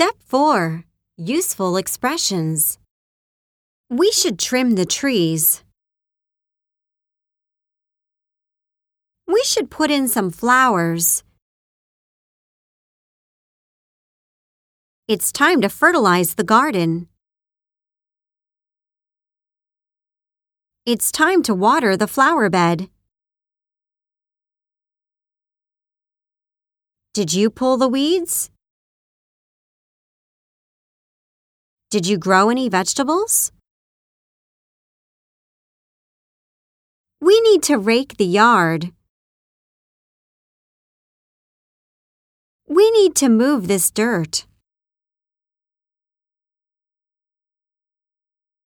Step 4. Useful expressions. We should trim the trees. We should put in some flowers. It's time to fertilize the garden. It's time to water the flower bed. Did you pull the weeds? Did you grow any vegetables? We need to rake the yard. We need to move this dirt.